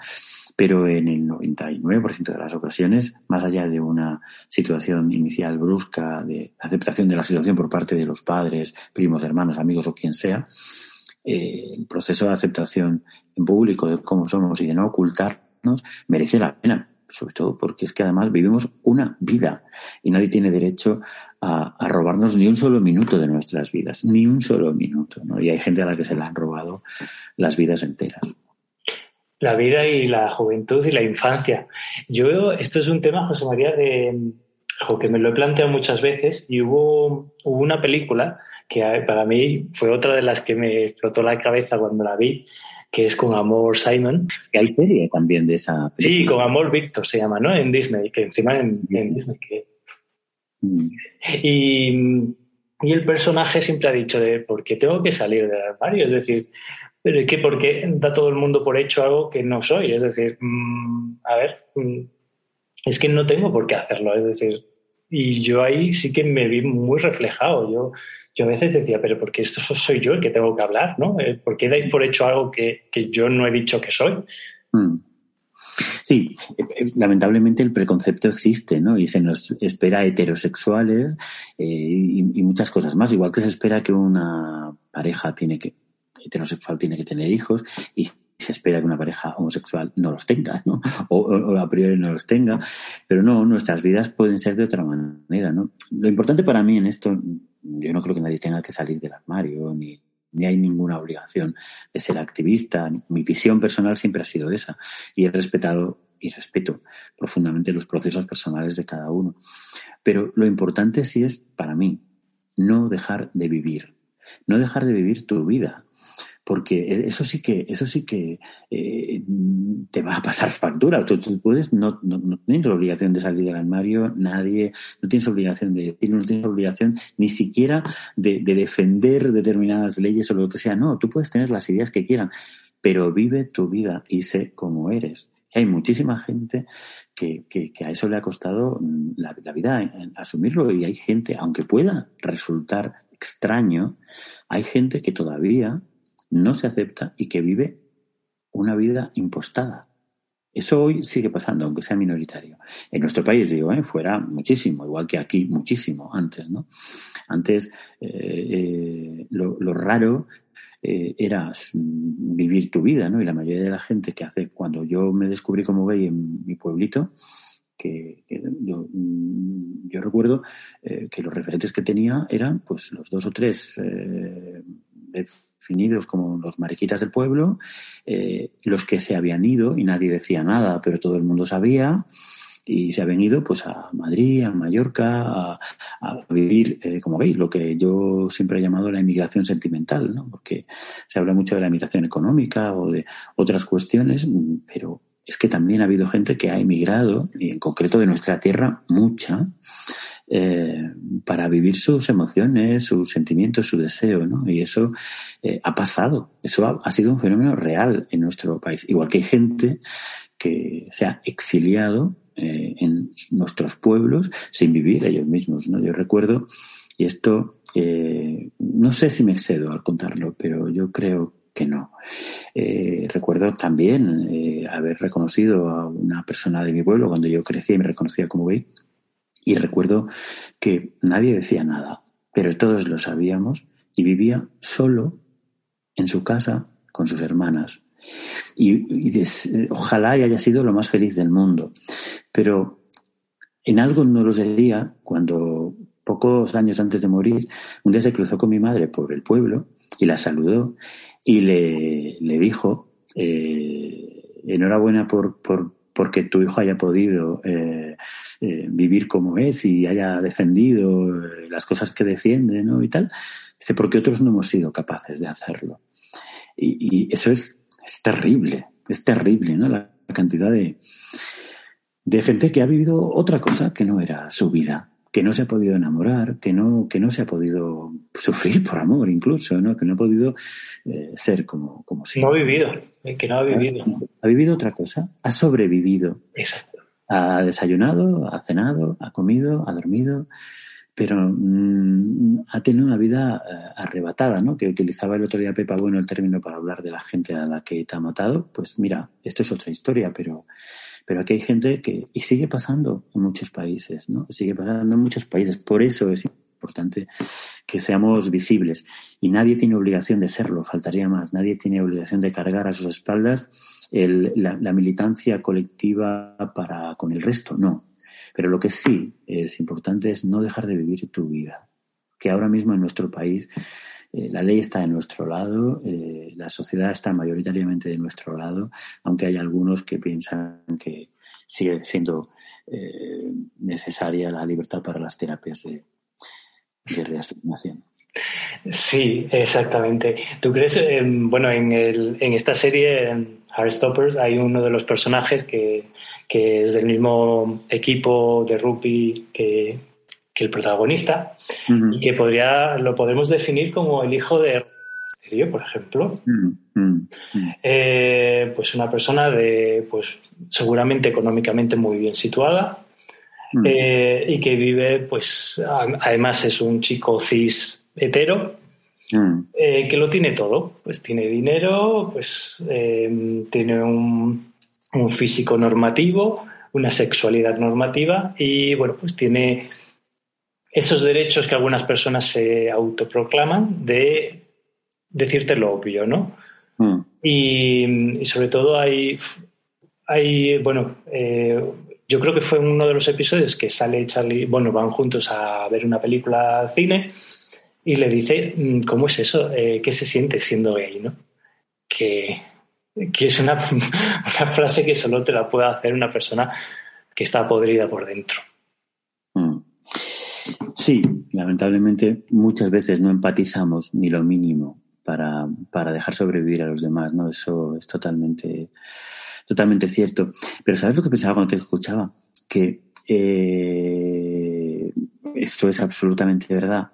pero en el 99% de las ocasiones, más allá de una situación inicial brusca de aceptación de la situación por parte de los padres, primos, hermanos, amigos o quien sea, eh, el proceso de aceptación en público de cómo somos y de no ocultarnos merece la pena, sobre todo porque es que además vivimos una vida y nadie tiene derecho a, robarnos ni un solo minuto de nuestras vidas, ni un solo minuto, ¿no? Y hay gente a la que se le han robado las vidas enteras. La vida y la juventud y la infancia. Yo, esto es un tema, José María, de, que me lo he planteado muchas veces y hubo, hubo una película que para mí fue otra de las que me explotó la cabeza cuando la vi, que es Con Amor Simon. Que hay serie también de esa película. Sí, Con Amor Víctor se llama, ¿no? En Disney, que encima en, Disney. Mm. Y, y, el personaje siempre ha dicho de ¿por qué tengo que salir del armario? Es decir, pero es que ¿por qué da todo el mundo por hecho algo que no soy? Es decir, mm, a ver, mm, es que no tengo por qué hacerlo. Es decir, y yo ahí sí que me vi muy reflejado. Yo yo a veces decía, pero ¿por qué esto soy yo el que tengo que hablar? ¿no? Eh, ¿Por qué dais por hecho algo que, yo no he dicho que soy? Mm. Sí, eh, eh, lamentablemente el preconcepto existe, ¿no? Y se nos espera heterosexuales y, muchas cosas más. Igual que se espera que una pareja tiene que heterosexual tiene que tener hijos y se espera que una pareja homosexual no los tenga, ¿no? O, a priori no los tenga. Pero no, nuestras vidas pueden ser de otra manera, ¿no? Lo importante para mí en esto, yo no creo que nadie tenga que salir del armario, ni, ni hay ninguna obligación de ser activista. Mi visión personal siempre ha sido esa. Y he respetado y respeto profundamente los procesos personales de cada uno. Pero lo importante sí es, para mí, no dejar de vivir. No dejar de vivir tu vida porque eso sí que, eso sí que eh, te va a pasar factura. Tú, puedes, no, no, tienes obligación de salir del armario, nadie, no tienes obligación de decir, no tienes obligación ni siquiera de, defender determinadas leyes o lo que sea. No, tú puedes tener las ideas que quieran, pero vive tu vida y sé cómo eres. hay muchísima gente que, que, a eso le ha costado mm, la, la vida en asumirlo y hay gente, aunque pueda resultar extraño, hay gente que todavía no se acepta y que vive una vida impostada. Eso hoy sigue pasando, aunque sea minoritario. En nuestro país, digo, ¿eh? fuera muchísimo, igual que aquí, muchísimo antes, ¿no? Antes eh, eh, lo, raro era vivir tu vida, ¿no? Y la mayoría de la gente que hace, cuando yo me descubrí como gay en mi pueblito, que, yo, mm, yo, recuerdo que los referentes que tenía eran, pues, los dos o tres de definidos como los mariquitas del pueblo, eh, los que se habían ido y nadie decía nada, pero todo el mundo sabía y se habían ido pues a Madrid, a Mallorca, a, vivir, eh, como veis, lo que yo siempre he llamado la inmigración sentimental, ¿no? porque se habla mucho de la inmigración económica o de otras cuestiones, pero es que también ha habido gente que ha emigrado, y en concreto de nuestra tierra, mucha, eh, para vivir sus emociones, sus sentimientos, su deseo, ¿no? Y eso eh, ha pasado, eso ha, sido un fenómeno real en nuestro país. Igual que hay gente que se ha exiliado eh, en nuestros pueblos sin vivir ellos mismos, ¿no? Yo recuerdo, y esto, no sé si me excedo al contarlo, pero yo creo que no. recuerdo también haber reconocido a una persona de mi pueblo cuando yo crecí y me reconocía como gay y recuerdo que nadie decía nada, pero todos lo sabíamos y vivía solo en su casa con sus hermanas. Y, ojalá haya sido lo más feliz del mundo. Pero en algo no lo sería cuando pocos años antes de morir, un día se cruzó con mi madre por el pueblo y la saludó y le, le dijo, eh, enhorabuena por, por, porque tu hijo haya podido eh, eh, vivir como es y haya defendido eh, las cosas que defiende, ¿no? Y tal. Dice, porque otros no hemos sido capaces de hacerlo. Y, eso es, es, terrible, es terrible, ¿no? La cantidad de, de gente que ha vivido otra cosa que no era su vida. Que no se ha podido enamorar, que no, que no se ha podido sufrir por amor incluso, ¿no? Que no ha podido eh, ser como, como si. No ha vivido, que no ha vivido. Ha vivido otra cosa, ha sobrevivido. Exacto. Ha desayunado, ha cenado, ha comido, ha dormido, pero mm, ha tenido una vida eh, arrebatada, ¿no? Que utilizaba el otro día Pepa Bueno el término para hablar de la gente a la que te ha matado. Pues mira, esto es otra historia, pero, pero aquí hay gente que, y sigue pasando en muchos países, ¿no? Sigue pasando en muchos países. Por eso es importante que seamos visibles. Y nadie tiene obligación de serlo, faltaría más. Nadie tiene obligación de cargar a sus espaldas el, la, la militancia colectiva para con el resto, no pero lo que sí es importante es no dejar de vivir tu vida. Que ahora mismo en nuestro país eh, la ley está de nuestro lado, eh, la sociedad está mayoritariamente de nuestro lado, aunque hay algunos que piensan que sigue siendo eh, necesaria la libertad para las terapias de, de reasignación. Sí, exactamente. ¿Tú crees, bueno, en, el, en esta serie, en Heartstoppers, hay uno de los personajes que, que es del mismo equipo de rugby que, que el protagonista y que podría, lo podemos definir como el hijo de Monasterio, por ejemplo. Eh, pues una persona de, pues seguramente económicamente muy bien situada, eh, y que vive, pues, además es un chico cis hetero, eh, que lo tiene todo. Pues tiene dinero, pues tiene un, un físico normativo, una sexualidad normativa y, bueno, pues tiene esos derechos que algunas personas se autoproclaman de decirte lo obvio, ¿no? Mm. Y, sobre todo hay, hay bueno, eh, yo creo que fue uno de los episodios que sale Charlie, bueno, van juntos a ver una película al cine y le dice, mm, ¿cómo es eso? Eh, ¿Qué se siente siendo gay, no? Que, que es una, una, frase que solo te la puede hacer una persona que está podrida por dentro. Mm. Sí, lamentablemente muchas veces no empatizamos ni lo mínimo para, para dejar sobrevivir a los demás, ¿no? Eso es totalmente, totalmente cierto. Pero ¿sabes lo que pensaba cuando te escuchaba? Que eh, esto es absolutamente verdad.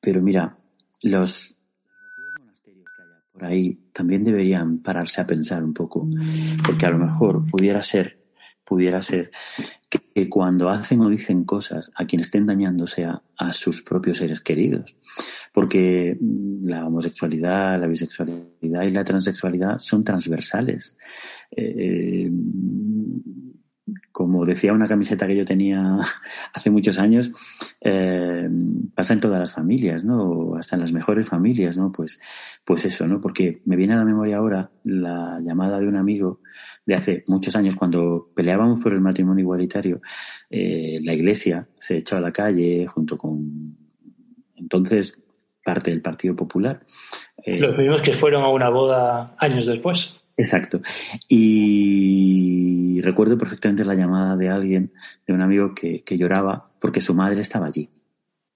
Pero mira, los por ahí también deberían pararse a pensar un poco, porque a lo mejor pudiera ser, pudiera ser que, cuando hacen o dicen cosas a quien estén dañando sea a sus propios seres queridos, porque la homosexualidad, la bisexualidad y la transexualidad son transversales. Eh, como decía una camiseta que yo tenía hace muchos años, eh, pasa en todas las familias, ¿no? Hasta en las mejores familias, ¿no? Pues, pues eso, ¿no? Porque me viene a la memoria ahora la llamada de un amigo de hace muchos años cuando peleábamos por el matrimonio igualitario. Eh, la iglesia se echó a la calle junto con entonces parte del Partido Popular. Eh, Los mismos que fueron a una boda años después. Exacto. Y recuerdo perfectamente la llamada de alguien, de un amigo que, lloraba porque su madre estaba allí.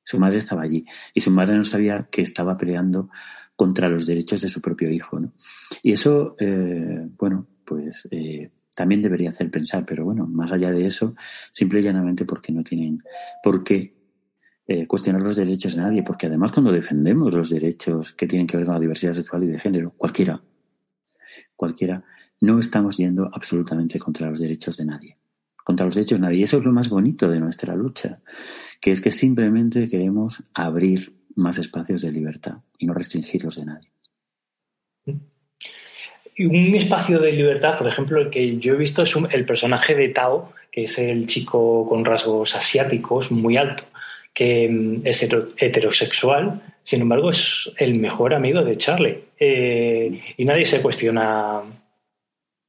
Su madre estaba allí. Y su madre no sabía que estaba peleando contra los derechos de su propio hijo. ¿no? Y eso, eh, bueno, pues eh, también debería hacer pensar, pero bueno, más allá de eso, simple y llanamente porque no tienen por qué eh, cuestionar los derechos de nadie, porque además cuando defendemos los derechos que tienen que ver con la diversidad sexual y de género, cualquiera, cualquiera, no estamos yendo absolutamente contra los derechos de nadie. Contra los derechos de nadie. Y eso es lo más bonito de nuestra lucha, que es que simplemente queremos abrir más espacios de libertad y no restringirlos de nadie. Un espacio de libertad, por ejemplo, el que yo he visto es el personaje de Tao, que es el chico con rasgos asiáticos muy alto, que mm, es heterosexual, sin embargo es el mejor amigo de Charlie. Eh, y nadie se cuestiona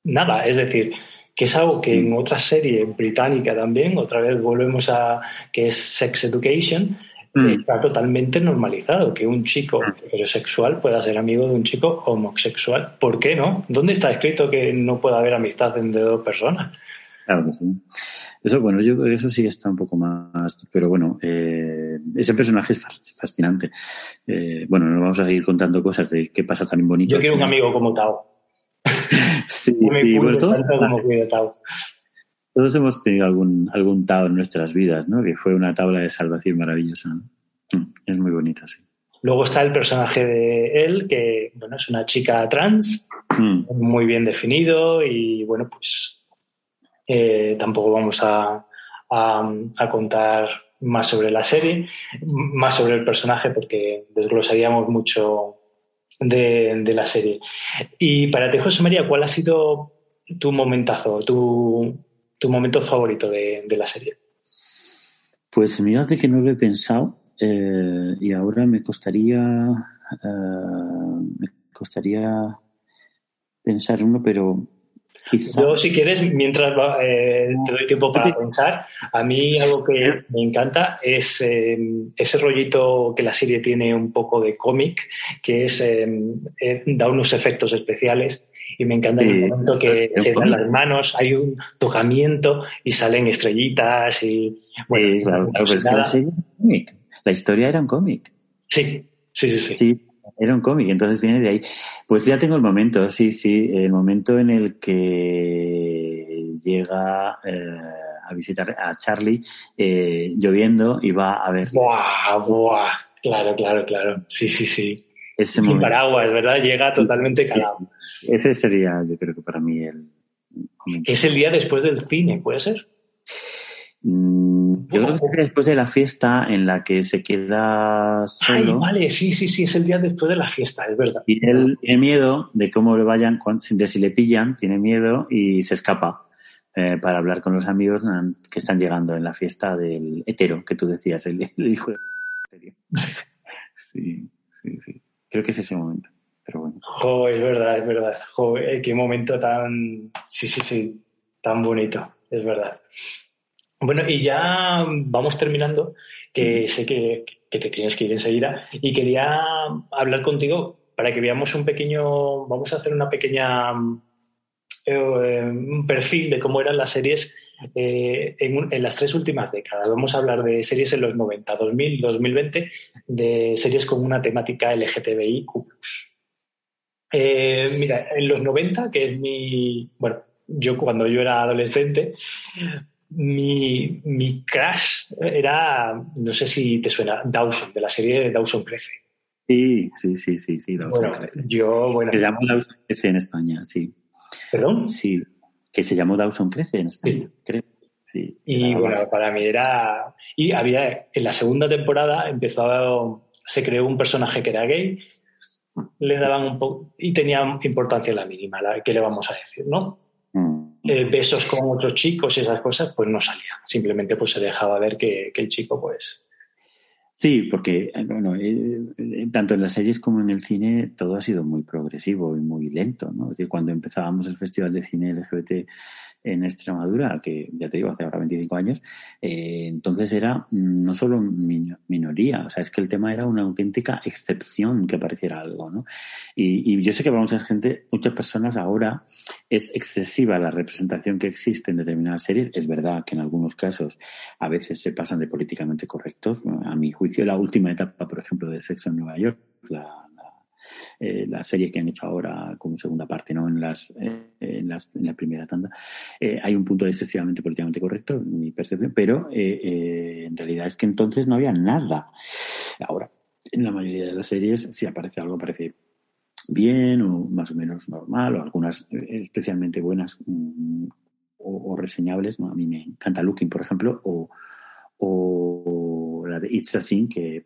nada. Es decir, que es algo que en mm. otra serie británica también, otra vez volvemos a que es Sex Education, mm. está totalmente normalizado que un chico mm. heterosexual pueda ser amigo de un chico homosexual. ¿Por qué no? ¿Dónde está escrito que no puede haber amistad entre dos personas? Claro que sí. Eso, bueno, yo creo que eso sí está un poco más, pero bueno, eh, ese personaje es fascinante. Eh, bueno, nos vamos a seguir contando cosas de qué pasa tan bonito. Yo quiero un amigo como Tao. Sí, sí bueno, todos, todos hemos tenido algún, algún Tao en nuestras vidas, ¿no? Que fue una tabla de salvación maravillosa. Mm, es muy bonito, sí. Luego está el personaje de él, que bueno, es una chica trans, mm. muy bien definido y bueno, pues eh, tampoco vamos a, a, contar más sobre la serie, más sobre el personaje, porque desglosaríamos mucho de, la serie. Y para ti, José María, ¿cuál ha sido tu momentazo, tu, tu momento favorito de, de, la serie? Pues mírate que no lo he pensado eh, y ahora me costaría eh, me costaría pensar uno, pero yo, si quieres, mientras eh, te doy tiempo para pensar, a mí algo que me encanta es eh, ese rollito que la serie tiene un poco de cómic, que es eh, da unos efectos especiales y me encanta el momento que se dan las manos, hay un tocamiento y salen estrellitas y bueno, pues la, historia era un cómic. Sí, sí, sí, sí. sí era un cómic, entonces viene de ahí. Pues ya tengo el momento, sí, sí, el momento en el que llega eh, a visitar a Charlie eh, lloviendo y va a ver. ¡Buah, buah! Claro, claro, claro. Sí, sí, sí. Ese Sin paraguas, ¿verdad? Llega totalmente calado. Ese sería, yo creo que para mí el. Es el día después del cine, ¿puede ser? Mm, yo creo que después de la fiesta en la que se queda solo. Ay, vale, sí, sí, sí, es el día después de la fiesta, es verdad. Y él tiene miedo de cómo le vayan, de si le pillan, tiene miedo y se escapa eh, para hablar con los amigos que están llegando en la fiesta del hetero, que tú decías, el, hijo de. Sí, sí, sí. Creo que es ese momento, pero bueno. Jo, es verdad, es verdad. Jo, eh, qué momento tan. Sí, sí, sí, tan bonito, es verdad. Bueno, y ya vamos terminando, que sé que, te tienes que ir enseguida, y quería hablar contigo para que veamos un pequeño, vamos a hacer una pequeña eh, un perfil de cómo eran las series eh, en, las tres últimas décadas. Vamos a hablar de series en los 90, 2000, 2020, de series con una temática LGTBIQ. Eh, mira, en los 90, que es mi, bueno, yo cuando yo era adolescente, mi, mi crash era, no sé si te suena, Dawson, de la serie de Dawson Crece. Sí, sí, sí, sí, sí, Dawson bueno, Yo, bueno. Se llamó Dawson Crece en España, sí. ¿Perdón? Sí, que se llamó Dawson Crece en España, creo. Sí, y bueno, para mí era. Y había, en la segunda temporada empezó, se creó un personaje que era gay, le daban un poco. y tenía importancia la mínima, la, ¿qué le vamos a decir, no? Eh, besos con otros chicos y esas cosas, pues no salía. Simplemente pues se dejaba ver que, que el chico, pues. Sí, porque eh, bueno, eh, tanto en las series como en el cine todo ha sido muy progresivo y muy lento, ¿no? Es decir, cuando empezábamos el Festival de Cine LGBT en Extremadura, que ya te digo, hace ahora 25 años, eh, entonces era no solo minoría, o sea, es que el tema era una auténtica excepción que apareciera algo, ¿no? Y, yo sé que para mucha gente, muchas personas ahora es excesiva la representación que existe en determinadas series. Es verdad que en algunos casos a veces se pasan de políticamente correctos. A mi juicio, la última etapa, por ejemplo, de Sexo en Nueva York, la eh, la serie que han hecho ahora como segunda parte, ¿no? En, las, eh, en, las, en la primera tanda. Eh, hay un punto excesivamente políticamente correcto, mi percepción, pero en realidad es que entonces no había nada. Ahora, en la mayoría de las series, si aparece algo, aparece bien o más o menos normal, o algunas especialmente buenas mm, o, reseñables. A mí me encanta Looking, por ejemplo, o, o la de It's a Thing, que...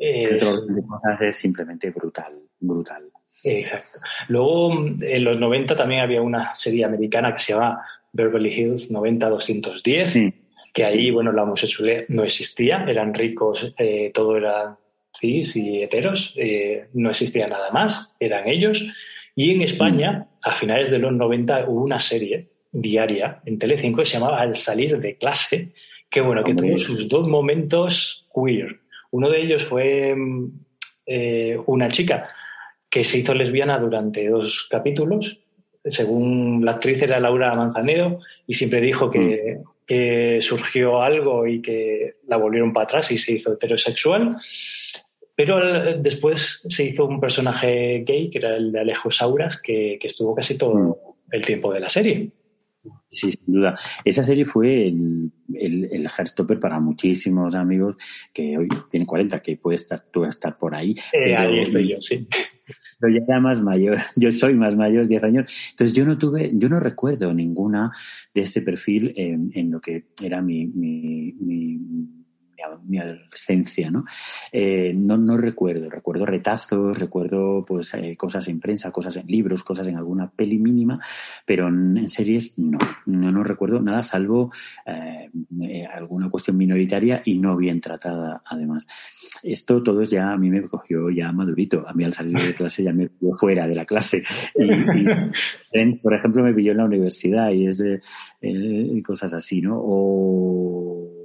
Es, simplemente brutal, brutal. Exacto. Luego, en los 90 también había una serie americana que se llama Beverly Hills 90-210, que ahí, bueno, la homosexualidad no existía, eran ricos, eh, todo eran cis y heteros, eh, no existía nada más, eran ellos. Y en España, mm. a finales de los 90, hubo una serie diaria en Telecinco que se llamaba Al salir de clase, que bueno, que tuvo sus dos momentos queer. Uno de ellos fue eh, una chica que se hizo lesbiana durante dos capítulos. Según la actriz era Laura Manzanero y siempre dijo que, mm. que surgió algo y que la volvieron para atrás y se hizo heterosexual. Pero después se hizo un personaje gay, que era el de Alejo Sauras, que, que estuvo casi todo mm. el tiempo de la serie. Sí, sin duda. Esa serie fue el, el, el Heartstopper para muchísimos amigos que hoy tienen 40, que puede estar tú estar por ahí. Eh, ahí estoy yo, sí. Pero ya era más mayor, yo soy más mayor, 10 años. Entonces yo no tuve, yo no recuerdo ninguna de este perfil en, en lo que era mi, mi, mi mi adolescencia, ¿no? Eh, ¿no? No recuerdo, recuerdo retazos, recuerdo pues eh, cosas en prensa, cosas en libros, cosas en alguna peli mínima, pero en, series no, no, no recuerdo nada salvo eh, eh, alguna cuestión minoritaria y no bien tratada además. Esto todo ya, a mí me cogió ya madurito, a mí al salir de clase ya me pilló fuera de la clase y, por ejemplo me pilló en la universidad y es de cosas así, ¿no? O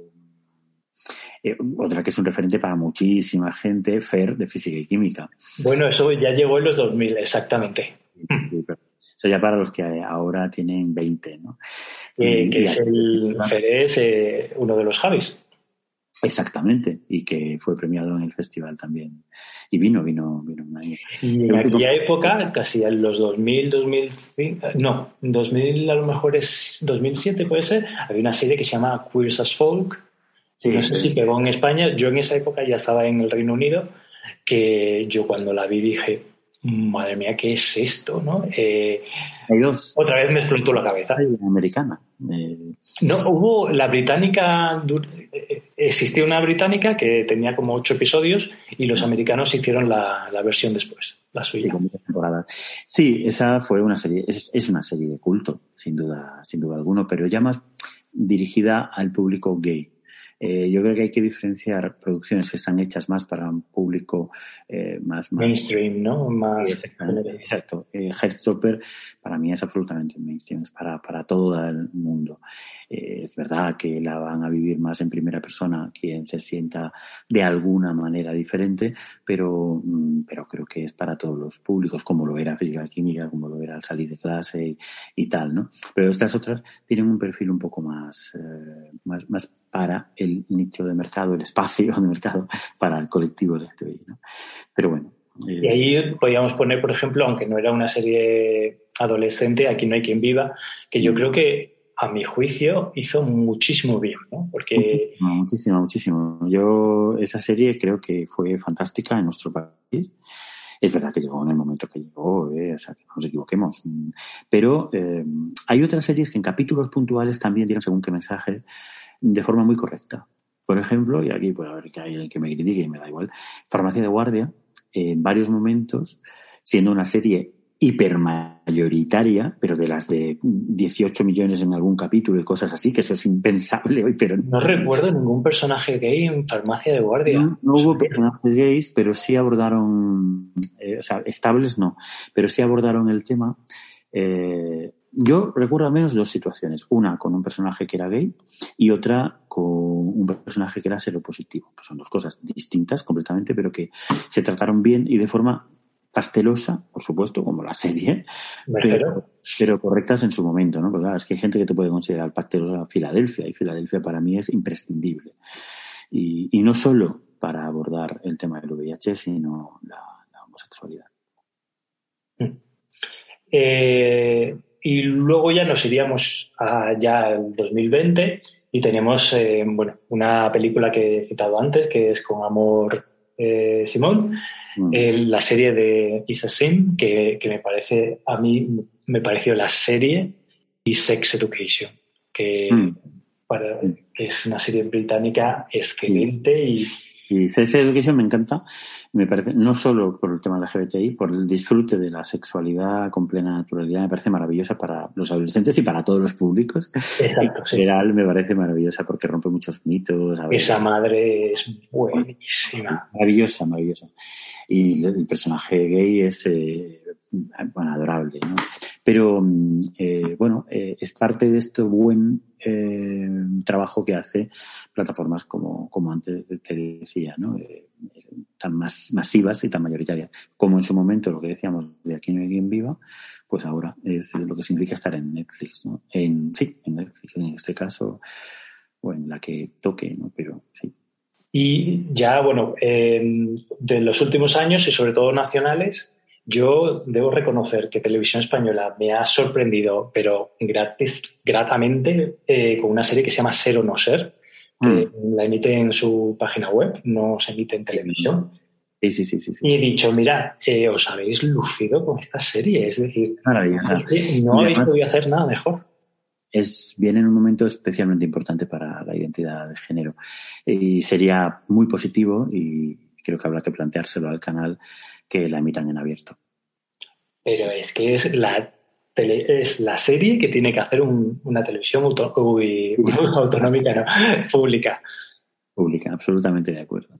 eh, otra que es un referente para muchísima gente, FER, de física y química. Bueno, eso ya llegó en los 2000, exactamente. Sí, pero eso ya para los que ahora tienen 20, ¿no? Eh, que es el, FER es eh, uno de los Javis. Exactamente, y que fue premiado en el festival también. Y vino, vino, vino un año. Y en aquella época, casi en los 2000, 2005, no, 2000 a lo mejor es 2007 puede ser, había una serie que se llama Queers as Folk, Sí, no sé si pegó en España. Yo en esa época ya estaba en el Reino Unido, que yo cuando la vi dije, madre mía, ¿qué es esto? ¿no? Eh, Hay dos. Otra vez me explotó la cabeza. Hay una americana. Eh... No, hubo la británica, eh, existía una británica que tenía como ocho episodios y los americanos hicieron la, la versión después, la suya. Sí, sí, esa fue una serie, es, es una serie de culto, sin duda, sin duda alguno, pero ya más dirigida al público gay eh, yo creo que hay que diferenciar producciones que están hechas más para un público eh, más, más, Mainstream, ¿no? Más... Exacto. Eh, Heartstopper para mí es absolutamente mainstream, es para, para todo el mundo. Eh, es verdad que la van a vivir más en primera persona quien se sienta de alguna manera diferente, pero, mm, pero creo que es para todos los públicos, como lo era física química, como lo era al salir de clase y, y tal, ¿no? Pero estas otras tienen un perfil un poco más, eh, más, más para el nicho de mercado, el espacio de mercado para el colectivo LGTBI, ¿no? Pero bueno. Eh... Y ahí podríamos poner, por ejemplo, aunque no era una serie adolescente, aquí no hay quien viva, que yo creo que a mi juicio, hizo muchísimo bien, ¿no? Porque... Muchísimo, muchísimo, Yo, esa serie creo que fue fantástica en nuestro país. Es verdad que llegó en el momento que llegó, ¿eh? o sea, que no nos equivoquemos. Pero eh, hay otras series que en capítulos puntuales también tienen según qué mensaje de forma muy correcta. Por ejemplo, y aquí puede haber que hay alguien que me critique y me da igual, Farmacia de Guardia, en varios momentos, siendo una serie hipermayoritaria, pero de las de 18 millones en algún capítulo y cosas así, que eso es impensable hoy, pero... No recuerdo ningún personaje gay en Farmacia de Guardia. No, no hubo personajes gays, pero sí abordaron, eh, o sea, estables no, pero sí abordaron el tema. Eh, yo recuerdo al menos dos situaciones. Una con un personaje que era gay y otra con un personaje que era seropositivo. Pues son dos cosas distintas completamente, pero que se trataron bien y de forma pastelosa, por supuesto, como la serie, pero, pero, correctas en su momento, ¿no? Porque claro, es que hay gente que te puede considerar pastelosa Filadelfia, y Filadelfia para mí es imprescindible. Y, y, no solo para abordar el tema del VIH, sino la, la homosexualidad. Eh, y luego ya nos iríamos a ya el 2020 y tenemos, eh, bueno, una película que he citado antes, que es Con Amor eh, Simón, mm. la serie de Isa Sim, que, que, me parece, a mí me pareció la serie y Sex Education, que, mm. para, que es una serie británica excelente y y Sex Education me encanta, me parece, no solo por el tema de la LGBTI, por el disfrute de la sexualidad con plena naturalidad, me parece maravillosa para los adolescentes y para todos los públicos. Exacto, en general me parece maravillosa porque rompe muchos mitos. A Esa madre es buenísima. Maravillosa, maravillosa. Y el personaje gay es, eh, bueno, adorable, ¿no? Pero, eh, bueno, eh, es parte de este buen eh, trabajo que hace plataformas como, como antes te decía, ¿no? Tan más masivas y tan mayoritarias. Como en su momento lo que decíamos de Aquí no hay quien viva, pues ahora es lo que significa estar en Netflix, ¿no? En, sí, en Netflix, en este caso, o en la que toque, ¿no? Pero sí. Y ya, bueno, de los últimos años y sobre todo nacionales, Yo debo reconocer que Televisión Española me ha sorprendido, pero gratis, gratamente, eh, con una serie que se llama Ser o No Ser. Mm. la emite en su página web, no se emite en televisión. Sí, sí, sí, sí, Y he dicho, mira, eh, os habéis lucido con esta serie. Es decir, no habéis podido hacer nada mejor. Es, viene en un momento especialmente importante para la identidad de género. Y sería muy positivo, y creo que habrá que planteárselo al canal, que la emitan en abierto. Pero es que es la, es la serie que tiene que hacer una televisión autonómica, no, pública. Pública, absolutamente de acuerdo.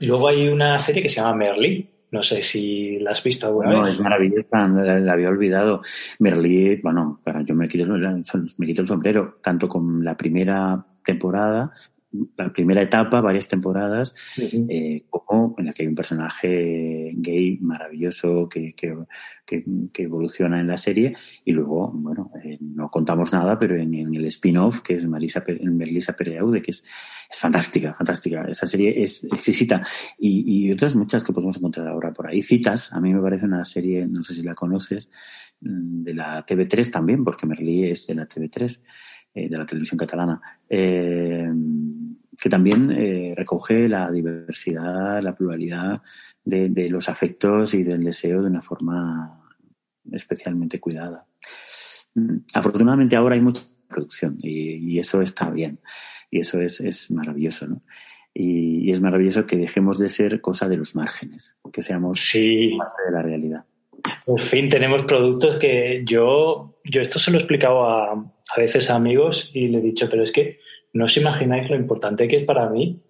Luego hay una serie que se llama Merlí. No sé si la has visto alguna vez. No, es maravillosa, la, había olvidado. Merlí, bueno, yo me quito, me quito el sombrero, tanto con la primera temporada la primera etapa, varias temporadas, eh, como en la que hay un personaje gay maravilloso que, que, que, evoluciona en la serie y luego, bueno, eh, no contamos nada, pero en, el spin-off, que es Marisa, Melissa Pereaude, que es, es fantástica, fantástica. Esa serie es exquisita. Y, y otras muchas que podemos encontrar ahora por ahí. Citas, a mí me parece una serie, no sé si la conoces, mm, de la TV3 también, porque Merlí es de la TV3. Eh, de la televisión catalana, eh, que también eh, recoge la diversidad, la pluralidad de, los afectos y del deseo de una forma especialmente cuidada. Mm, afortunadamente ahora hay mucha producción y, eso está bien y eso es, maravilloso, ¿no? Y, es maravilloso que dejemos de ser cosa de los márgenes, que seamos parte de la realidad. Por fin tenemos productos que yo, yo esto se lo he explicado a, a veces a amigos y le he dicho, pero es que no os imagináis lo importante que es para mí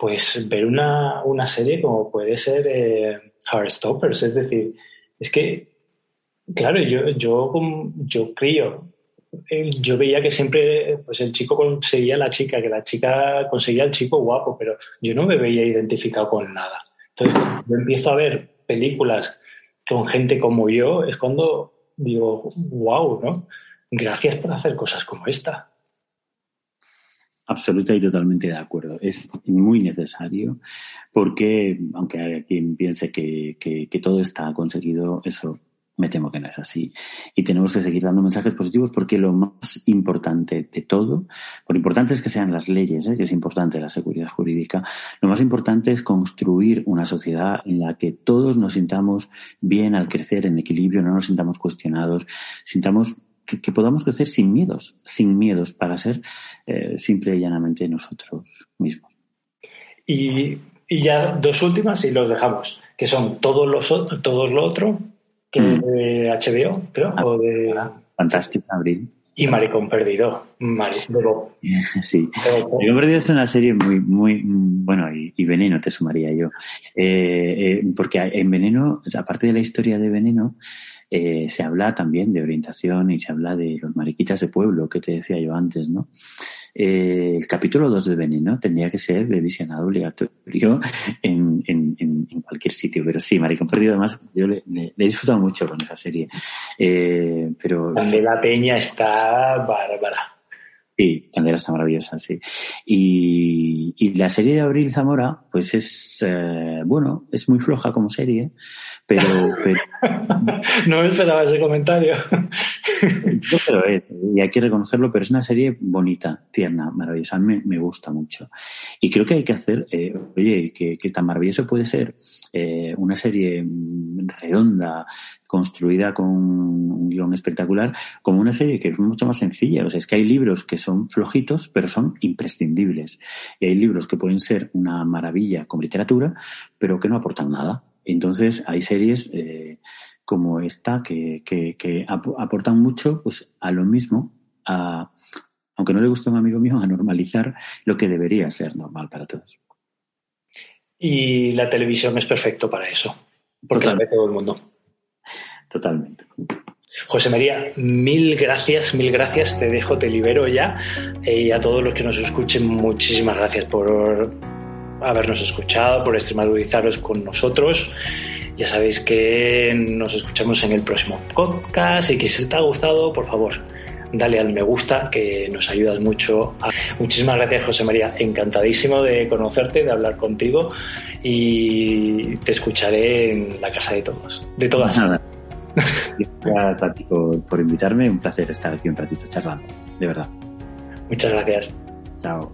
pues ver una, una serie como puede ser eh, Heartstoppers. Es decir, es que, claro, yo, yo, yo crío, eh, yo veía que siempre pues el chico conseguía la chica, que la chica conseguía al chico guapo, pero yo no me veía identificado con nada. Entonces, yo empiezo a ver películas con gente como yo, es cuando digo, wow, ¿no? Gracias por hacer cosas como esta. Absoluta y totalmente de acuerdo. Es muy necesario porque, aunque hay quien piense que, que, todo está conseguido, eso me temo que no es así. Y tenemos que seguir dando mensajes positivos porque lo más importante de todo, por importante es que sean las leyes, ¿eh? que es importante la seguridad jurídica, lo más importante es construir una sociedad en la que todos nos sintamos bien al crecer en equilibrio, no nos sintamos cuestionados, sintamos que, podamos crecer sin miedos, sin miedos, para ser eh, simple y llanamente nosotros mismos. Y, ya dos últimas y los dejamos, que son todos los todos lo otro, que mm. de HBO, creo, o de... Fantástica, Abril. Y Maricón Perdido. Sí. Maricón Perdido es una serie muy, muy, bueno, y, Veneno te sumaría yo. Eh, eh, porque en Veneno, aparte de la historia de Veneno, eh, se habla también de orientación y se habla de los mariquitas de pueblo que te decía yo antes, ¿no? Eh, el capítulo 2 de Veneno tendría que ser de visionado obligatorio en, en, en, cualquier sitio, pero sí, Maricón Perdido además yo le, he disfrutado mucho con esa serie. Eh, pero, la Peña está bárbara. Sí, Candela está maravillosa, sí. Y, y, la serie de Abril Zamora, pues es, eh, bueno, es muy floja como serie, pero... no me esperaba ese comentario. pero es, y hay que reconocerlo, pero es una serie bonita, tierna, maravillosa. Mí me, gusta mucho. Y creo que hay que hacer, eh, oye, que, que, tan maravilloso puede ser eh, una serie mm, redonda, construida con un guion espectacular, como una serie que es mucho más sencilla. O sea, es que hay libros que son flojitos, pero son imprescindibles. Y hay libros que pueden ser una maravilla como literatura, pero que no aportan nada. Entonces, hay series eh, como esta que, que, aportan mucho pues, a lo mismo, a, aunque no le guste a un amigo mío, a normalizar lo que debería ser normal para todos. Y la televisión es perfecto para eso, porque la ve todo el mundo. Totalmente. José María, mil gracias, mil gracias. Te dejo, te libero ya. Y a todos los que nos escuchen, muchísimas gracias por habernos escuchado, por extremalizaros con nosotros. Ya sabéis que nos escuchamos en el próximo podcast y que si te ha gustado, por favor, dale al me gusta, que nos ayudas mucho. Muchísimas gracias, José María. Encantadísimo de conocerte, de hablar contigo y te escucharé en la casa de todos, de todas. Nada. Gracias a ti por invitarme. Un placer estar aquí un ratito charlando, de verdad. Muchas gracias. Chao.